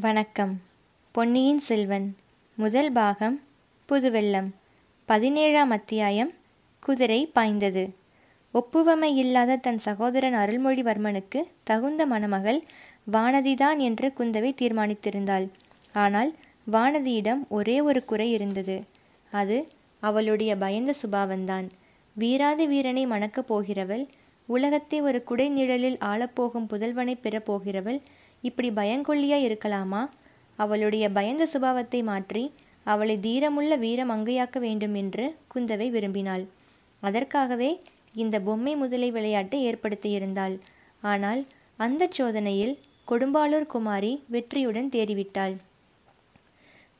வணக்கம். பொன்னியின் செல்வன் முதல் பாகம் புதுவெள்ளம் பதினேழாம் அத்தியாயம் குதிரை பாய்ந்தது. ஒப்புவமை இல்லாத தன் சகோதரன் அருள்மொழிவர்மனுக்கு தகுந்த மணமகள் வானதிதான் என்று குந்தவை தீர்மானித்திருந்தாள். ஆனால் வானதியிடம் ஒரே ஒரு குறை இருந்தது. அது அவளுடைய பயந்த சுபாவந்தான் வீராதி வீரனை மணக்கப் போகிறவள் உலகத்தை ஒரு குடை நிழலில் ஆளப்போகும் புதல்வனை பெறப்போகிறவள் இப்படி பயங்கொல்லியா இருக்கலாமா? அவளுடைய பயந்த சுபாவத்தை மாற்றி அவளை தீரமுள்ள வீர மங்கையாக்க வேண்டும் என்று குந்தவை விரும்பினாள். அதற்காகவே இந்த பொம்மை முதலை விளையாட்டை ஏற்படுத்தியிருந்தாள். ஆனால் அந்த சோதனையில் கொடும்பாளூர் குமாரி வெற்றியுடன் தேறிவிட்டாள்.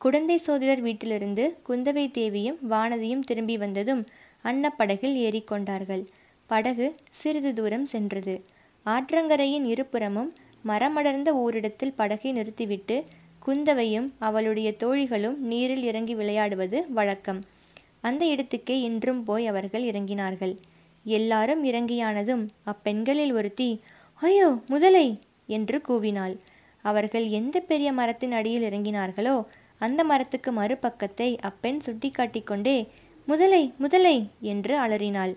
குடந்தை சோதிடர் வீட்டிலிருந்து குந்தவை தேவியும் வானதியும் திரும்பி வந்ததும் அன்னப்படகில் ஏறிக்கொண்டார்கள். படகு சிறிது தூரம் சென்றது. ஆற்றங்கரையின் இருபுறமும் மரமடர்ந்த ஓரிடத்தில் படகை நிறுத்திவிட்டு குந்தவையும் அவளுடைய தோழிகளும் நீரில் இறங்கி விளையாடுவது வழக்கம். அந்த இடத்துக்கே இன்றும் போய் அவர்கள் இறங்கினார்கள். எல்லாரும் இறங்கியானதும் அப்பெண்களில் ஒருத்தி ஐயோ முதலை! என்று கூவினாள். அவர்கள் எந்த பெரிய மரத்தின் அடியில் இறங்கினார்களோ அந்த மரத்துக்கு மறுபக்கத்தை அப்பெண் சுட்டிக்காட்டிக் முதலை முதலை! என்று அலறினாள்.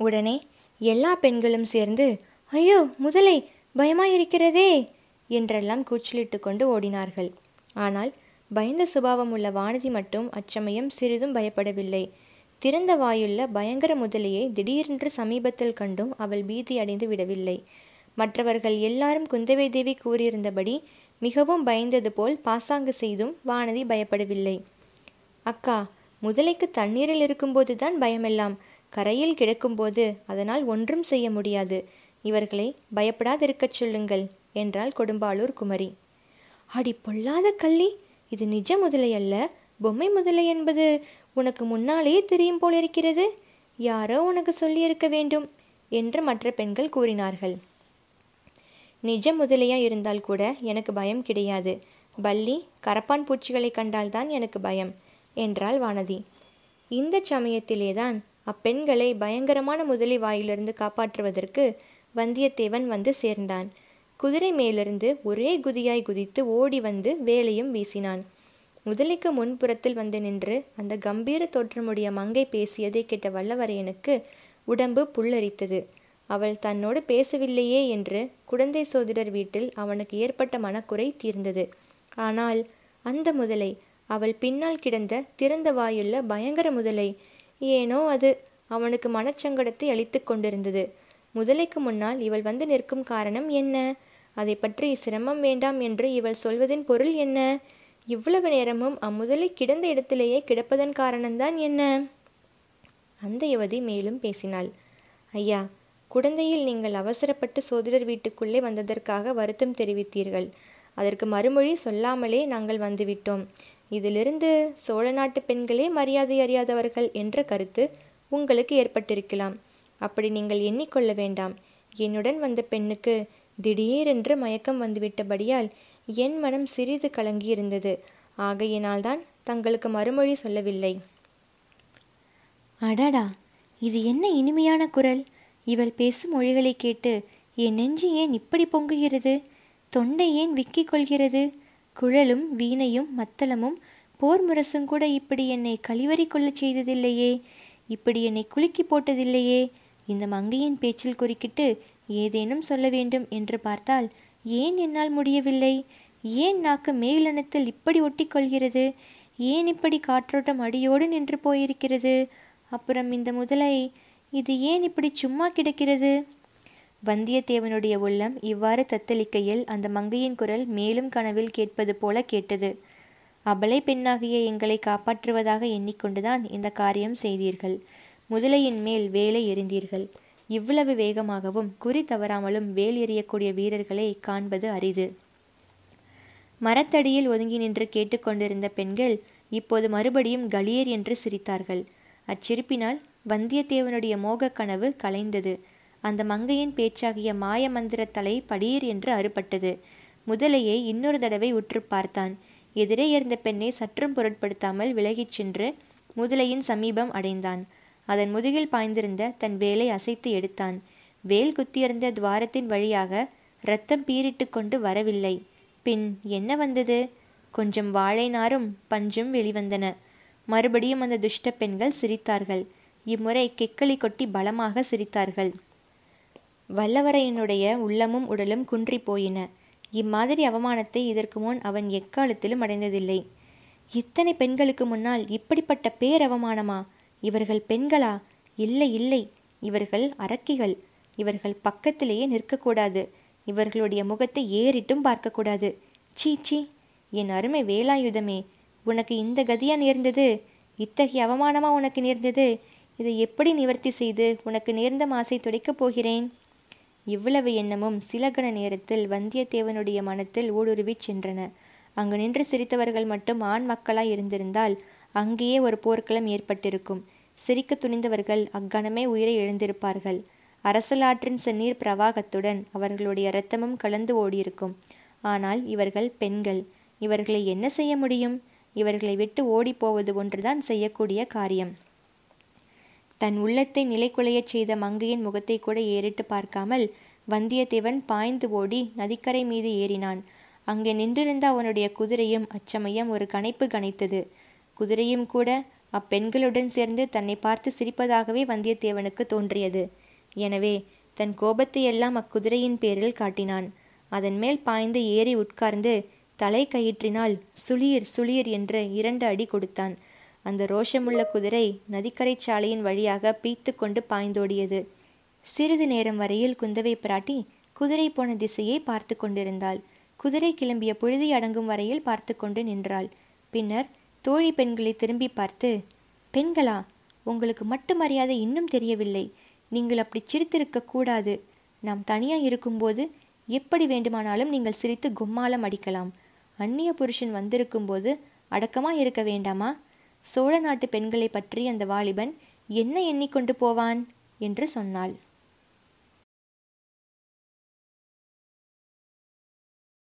உடனே எல்லா பெண்களும் சேர்ந்து ஐயோ முதலை! பயமாயிருக்கிறதே என்றெல்லாம் கூச்சலிட்டு கொண்டு ஓடினார்கள். ஆனால் பயந்த சுபாவம் உள்ள வானதி மட்டும் அச்சமயம் சிறிதும் பயப்படவில்லை. திறந்த வாயுள்ள பயங்கர முதலையை திடீரென்று சமீபத்தில் கண்டும் அவள் பீதி அடைந்து விடவில்லை. மற்றவர்கள் எல்லாரும் குந்தவை தேவி கூறியிருந்தபடி மிகவும் பயந்தது போல் பாசாங்கு செய்தும் வானதி பயப்படவில்லை. அக்கா முதலைக்கு தண்ணீரில் இருக்கும்போதுதான் பயமெல்லாம். கரையில் கிடக்கும்போது அதனால் ஒன்றும் செய்ய முடியாது. இவர்களை பயப்படாதிருக்கச் சொல்லுங்கள் என்றாள் கொடும்பாளூர் குமரி. அடி பொல்லாத கள்ளி! இது நிஜ முதலை அல்ல பொம்மை முதலை என்பது உனக்கு முன்னாலேயே தெரியும் போலிருக்கிறது யாரோ உனக்கு சொல்லியிருக்க வேண்டும் என்று மற்ற பெண்கள் கூறினார்கள். நிஜ முதலையா இருந்தால் கூட எனக்கு பயம் கிடையாது. பல்லி கரப்பான் பூச்சிகளை கண்டால்தான் எனக்கு பயம் என்றாள் வானதி. இந்த சமயத்திலேதான் அப்பெண்களை பயங்கரமான முதலி வாயிலிருந்து காப்பாற்றுவதற்கு வந்தியத்தேவன் வந்து சேர்ந்தான். குதிரை மேலிருந்து ஒரே குதியாய் குதித்து ஓடி வந்து வேலையும் வீசினான். முதலைக்கு முன்புறத்தில் வந்து நின்று அந்த கம்பீர தோற்றமுடைய மங்கை பேசியதை கேட்ட வல்லவரையனுக்கு உடம்பு புல்லரித்தது. அவள் தன்னோடு பேசவில்லையே என்று குழந்தை சோதிடர் வீட்டில் அவனுக்கு ஏற்பட்ட மனக்குறை தீர்ந்தது. ஆனால் அந்த முதலை அவள் பின்னால் கிடந்த திறந்த வாயுள்ள பயங்கர முதலை ஏனோ அது அவனுக்கு மனச்சங்கடத்தை அளித்து கொண்டிருந்தது. முதலைக்கு முன்னால் இவள் வந்து நிற்கும் காரணம் என்ன? அதை பற்றி சிரமம் வேண்டாம் என்று இவள் சொல்வதின் பொருள் என்ன? இவ்வளவு நேரமும் அம்முதலை கிடந்த இடத்திலேயே கிடப்பதன் காரணம்தான் என்ன? அந்த யுவதி மேலும் பேசினாள். ஐயா குழந்தையில் நீங்கள் அவசரப்பட்டு சோதிடர் வீட்டுக்குள்ளே வந்ததற்காக வருத்தம் தெரிவித்தீர்கள். அதற்கு மறுமொழி சொல்லாமலே நாங்கள் வந்துவிட்டோம். இதிலிருந்து சோழ நாட்டு பெண்களே மரியாதை அறியாதவர்கள் என்ற கருத்து உங்களுக்கு ஏற்பட்டிருக்கலாம். அப்படி நீங்கள் எண்ணிக்கொள்ள வேண்டாம். என்னுடன் வந்த பெண்ணுக்கு திடீரென்று மயக்கம் வந்துவிட்டபடியால் என் மனம் சிறிது கலங்கியிருந்தது. ஆகையினால்தான் தங்களுக்கு மறுமொழி சொல்லவில்லை. அடடா! இது என்ன இனிமையான குரல்? இவள் பேசும் மொழிகளை கேட்டு என் நெஞ்சு ஏன் இப்படி பொங்குகிறது? தொண்டை ஏன் விக்கிக் கொள்கிறது? குழலும் வீணையும் மத்தளமும் போர் முரசும் கூட இப்படி என்னை கழிவறி கொள்ளச் செய்ததில்லையே? இப்படி என்னை குலுக்கி போட்டதில்லையே? இந்த மங்கையின் பேச்சில் குறுக்கிட்டு ஏதேனும் சொல்ல வேண்டும் என்று பார்த்தால் ஏன் என்னால் முடியவில்லை? ஏன் நாக்கு மேலனத்தில் இப்படி ஒட்டிக்கொள்கிறது? ஏன் இப்படி காற்றோட்டம் அடியோடு நின்று போயிருக்கிறது? அப்புறம் இந்த முதலை இது ஏன் இப்படி சும்மா கிடக்கிறது? வந்தியத்தேவனுடைய உள்ளம் இவ்வாறு தத்தளிக்கையில் அந்த மங்கையின் குரல் மேலும் கனவில் கேட்பது போல கேட்டது. அபலை பெண்ணாகிய எங்களை காப்பாற்றுவதாக எண்ணிக்கொண்டுதான் இந்த காரியம் செய்தீர்கள். முதலையின் மேல் வேலை எறிந்தீர்கள். இவ்வளவு வேகமாகவும் குறி தவறாமலும் வேல் எறியக்கூடிய வீரர்களை காண்பது அரிது. மரத்தடியில் ஒதுங்கி நின்று கேட்டுக்கொண்டிருந்த பெண்கள் இப்போது மறுபடியும் கலியர் என்று சிரித்தார்கள். அச்சிரிப்பினால் வந்தியத்தேவனுடைய மோகக் கனவு கலைந்தது. அந்த மங்கையின் பேச்சாகிய மாய மந்திர தலை படீர் என்று அறுபட்டது. முதலையை இன்னொரு தடவை உற்று பார்த்தான். எதிரே இருந்த பெண்ணை சற்றும் பொருட்படுத்தாமல் விலகிச் சென்று முதலையின் சமீபம் அடைந்தான். அதன் முதுகில் பாய்ந்திருந்த தன் வேலை அசைத்து எடுத்தான். வேல் குத்தியிருந்த துவாரத்தின் வழியாக இரத்தம் பீரிட்டு கொண்டு வரவில்லை. பின் என்ன வந்தது? கொஞ்சம் வாழை நாரும் பஞ்சும் வெளிவந்தன. மறுபடியும் அந்த துஷ்ட பெண்கள் சிரித்தார்கள். இம்முறை கெக்களி கொட்டி பலமாக சிரித்தார்கள். வல்லவரையனுடைய உள்ளமும் உடலும் குன்றி போயின. இம்மாதிரி அவமானத்தை இதற்கு முன் அவன் எக்காலத்திலும் அடைந்ததில்லை. இத்தனை பெண்களுக்கு முன்னால் இப்படிப்பட்ட பேரவமானமா? இவர்கள் பெண்களா? இல்லை இல்லை. இவர்கள் அரக்கிகள். இவர்கள் பக்கத்திலேயே நிற்கக்கூடாது. இவர்களுடைய முகத்தை ஏறிட்டும் பார்க்கக்கூடாது. சீ சீ என் அருமை வேலாயுதமே உனக்கு இந்த கதியா நேர்ந்தது? இத்தகைய அவமானமா உனக்கு நேர்ந்தது? இதை எப்படி நிவர்த்தி செய்து உனக்கு நேர்ந்த மாசை துடைக்கப் போகிறேன்? இவ்வளவு எண்ணமும் சில கண நேரத்தில் வந்தியத்தேவனுடைய மனத்தில் ஊடுருவிச் சென்றன. அங்கு நின்று சிரித்தவர்கள் மட்டும் ஆண் மக்களாய் இருந்திருந்தால் அங்கேயே ஒரு போர்க்களம் ஏற்பட்டிருக்கும். சிரிக்க துணிந்தவர்கள் அக்கணமே உயிரை எழுந்திருப்பார்கள் அரசலாற்றின் செந்நீர் பிரவாகத்துடன் அவர்களுடைய இரத்தமும் கலந்து ஓடியிருக்கும். ஆனால் இவர்கள் பெண்கள். இவர்களை என்ன செய்ய முடியும்? இவர்களை விட்டு ஓடிப்போவது ஒன்றுதான் செய்யக்கூடிய காரியம். தன் உள்ளத்தை நிலைக்குலையச் செய்த மங்கையின் முகத்தை கூட ஏறிட்டு பார்க்காமல் வந்தியத்தேவன் பாய்ந்து ஓடி நதிக்கரை மீது ஏறினான். அங்கே நின்றிருந்த அவனுடைய குதிரையும் அச்சமயம் ஒரு கணைப்பு கணைத்தது. குதிரையும் கூட அப்பெண்களுடன் சேர்ந்து தன்னை பார்த்து சிரிப்பதாகவே வந்தியத்தேவனுக்கு தோன்றியது. எனவே தன் கோபத்தை எல்லாம் அக்குதிரையின் பேரில் காட்டினான். அதன் மேல் பாய்ந்து ஏறி உட்கார்ந்து தலை கயிற்றினால் சுளீர் சுளீர் என்று இரண்டு அடி கொடுத்தான். அந்த ரோஷமுள்ள குதிரை நதிக்கரை சாலையின் வழியாக பீத்து கொண்டு பாய்ந்தோடியது. சிறிது நேரம் வரையில் குந்தவை பிராட்டி குதிரை போன திசையை பார்த்து கொண்டிருந்தாள். குதிரை கிளம்பிய புழுதி அடங்கும் வரையில் பார்த்து கொண்டு நின்றாள். பின்னர் தோழி பெண்களை திரும்பி பார்த்து பெண்களா உங்களுக்கு மட்டும் மரியாதை இன்னும் தெரியவில்லை. நீங்கள் அப்படி சிரித்திருக்க கூடாது. நாம் தனியாக இருக்கும்போது எப்படி வேண்டுமானாலும் நீங்கள் சிரித்து கும்மாலம் அடிக்கலாம். அந்நிய புருஷன் வந்திருக்கும்போது அடக்கமாக இருக்க வேண்டாமா? சோழ நாட்டு பெண்களை பற்றி அந்த வாலிபன் என்ன எண்ணிக்கொண்டு போவான்? என்று சொன்னாள்.